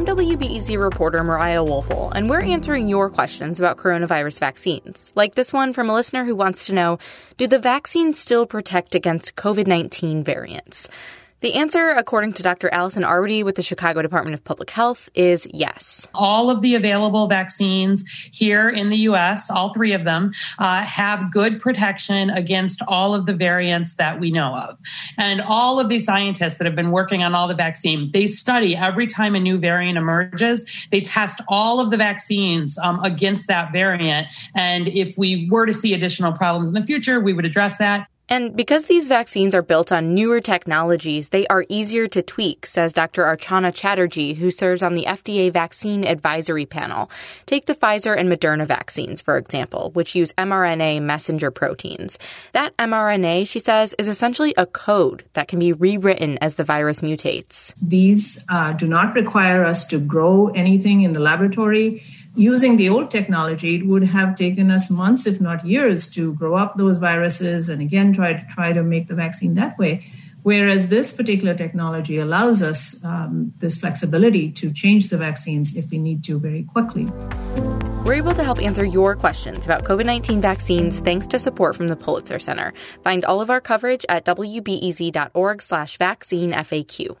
I'm WBEZ reporter Mariah Woelfel, and we're answering your questions about coronavirus vaccines. Like this one from a listener who wants to know Do the vaccines still protect against COVID 19 variants? The answer, according to Dr. Allison Arwady with the Chicago Department of Public Health, is yes. All of the available vaccines here in the U.S., all three of them, uh, have good protection against all of the variants that we know of. And all of these scientists that have been working on all the vaccine, they study every time a new variant emerges, they test all of the vaccines um, against that variant. And if we were to see additional problems in the future, we would address that. And because these vaccines are built on newer technologies, they are easier to tweak, says Dr. Archana Chatterjee, who serves on the FDA Vaccine Advisory Panel. Take the Pfizer and Moderna vaccines, for example, which use mRNA messenger proteins. That mRNA, she says, is essentially a code that can be rewritten as the virus mutates. These uh, do not require us to grow anything in the laboratory using the old technology, it would have taken us months, if not years, to grow up those viruses and again try to try to make the vaccine that way. Whereas this particular technology allows us um, this flexibility to change the vaccines if we need to very quickly. We're able to help answer your questions about COVID 19 vaccines thanks to support from the Pulitzer Center. Find all of our coverage at wbez.org slash vaccine FAQ.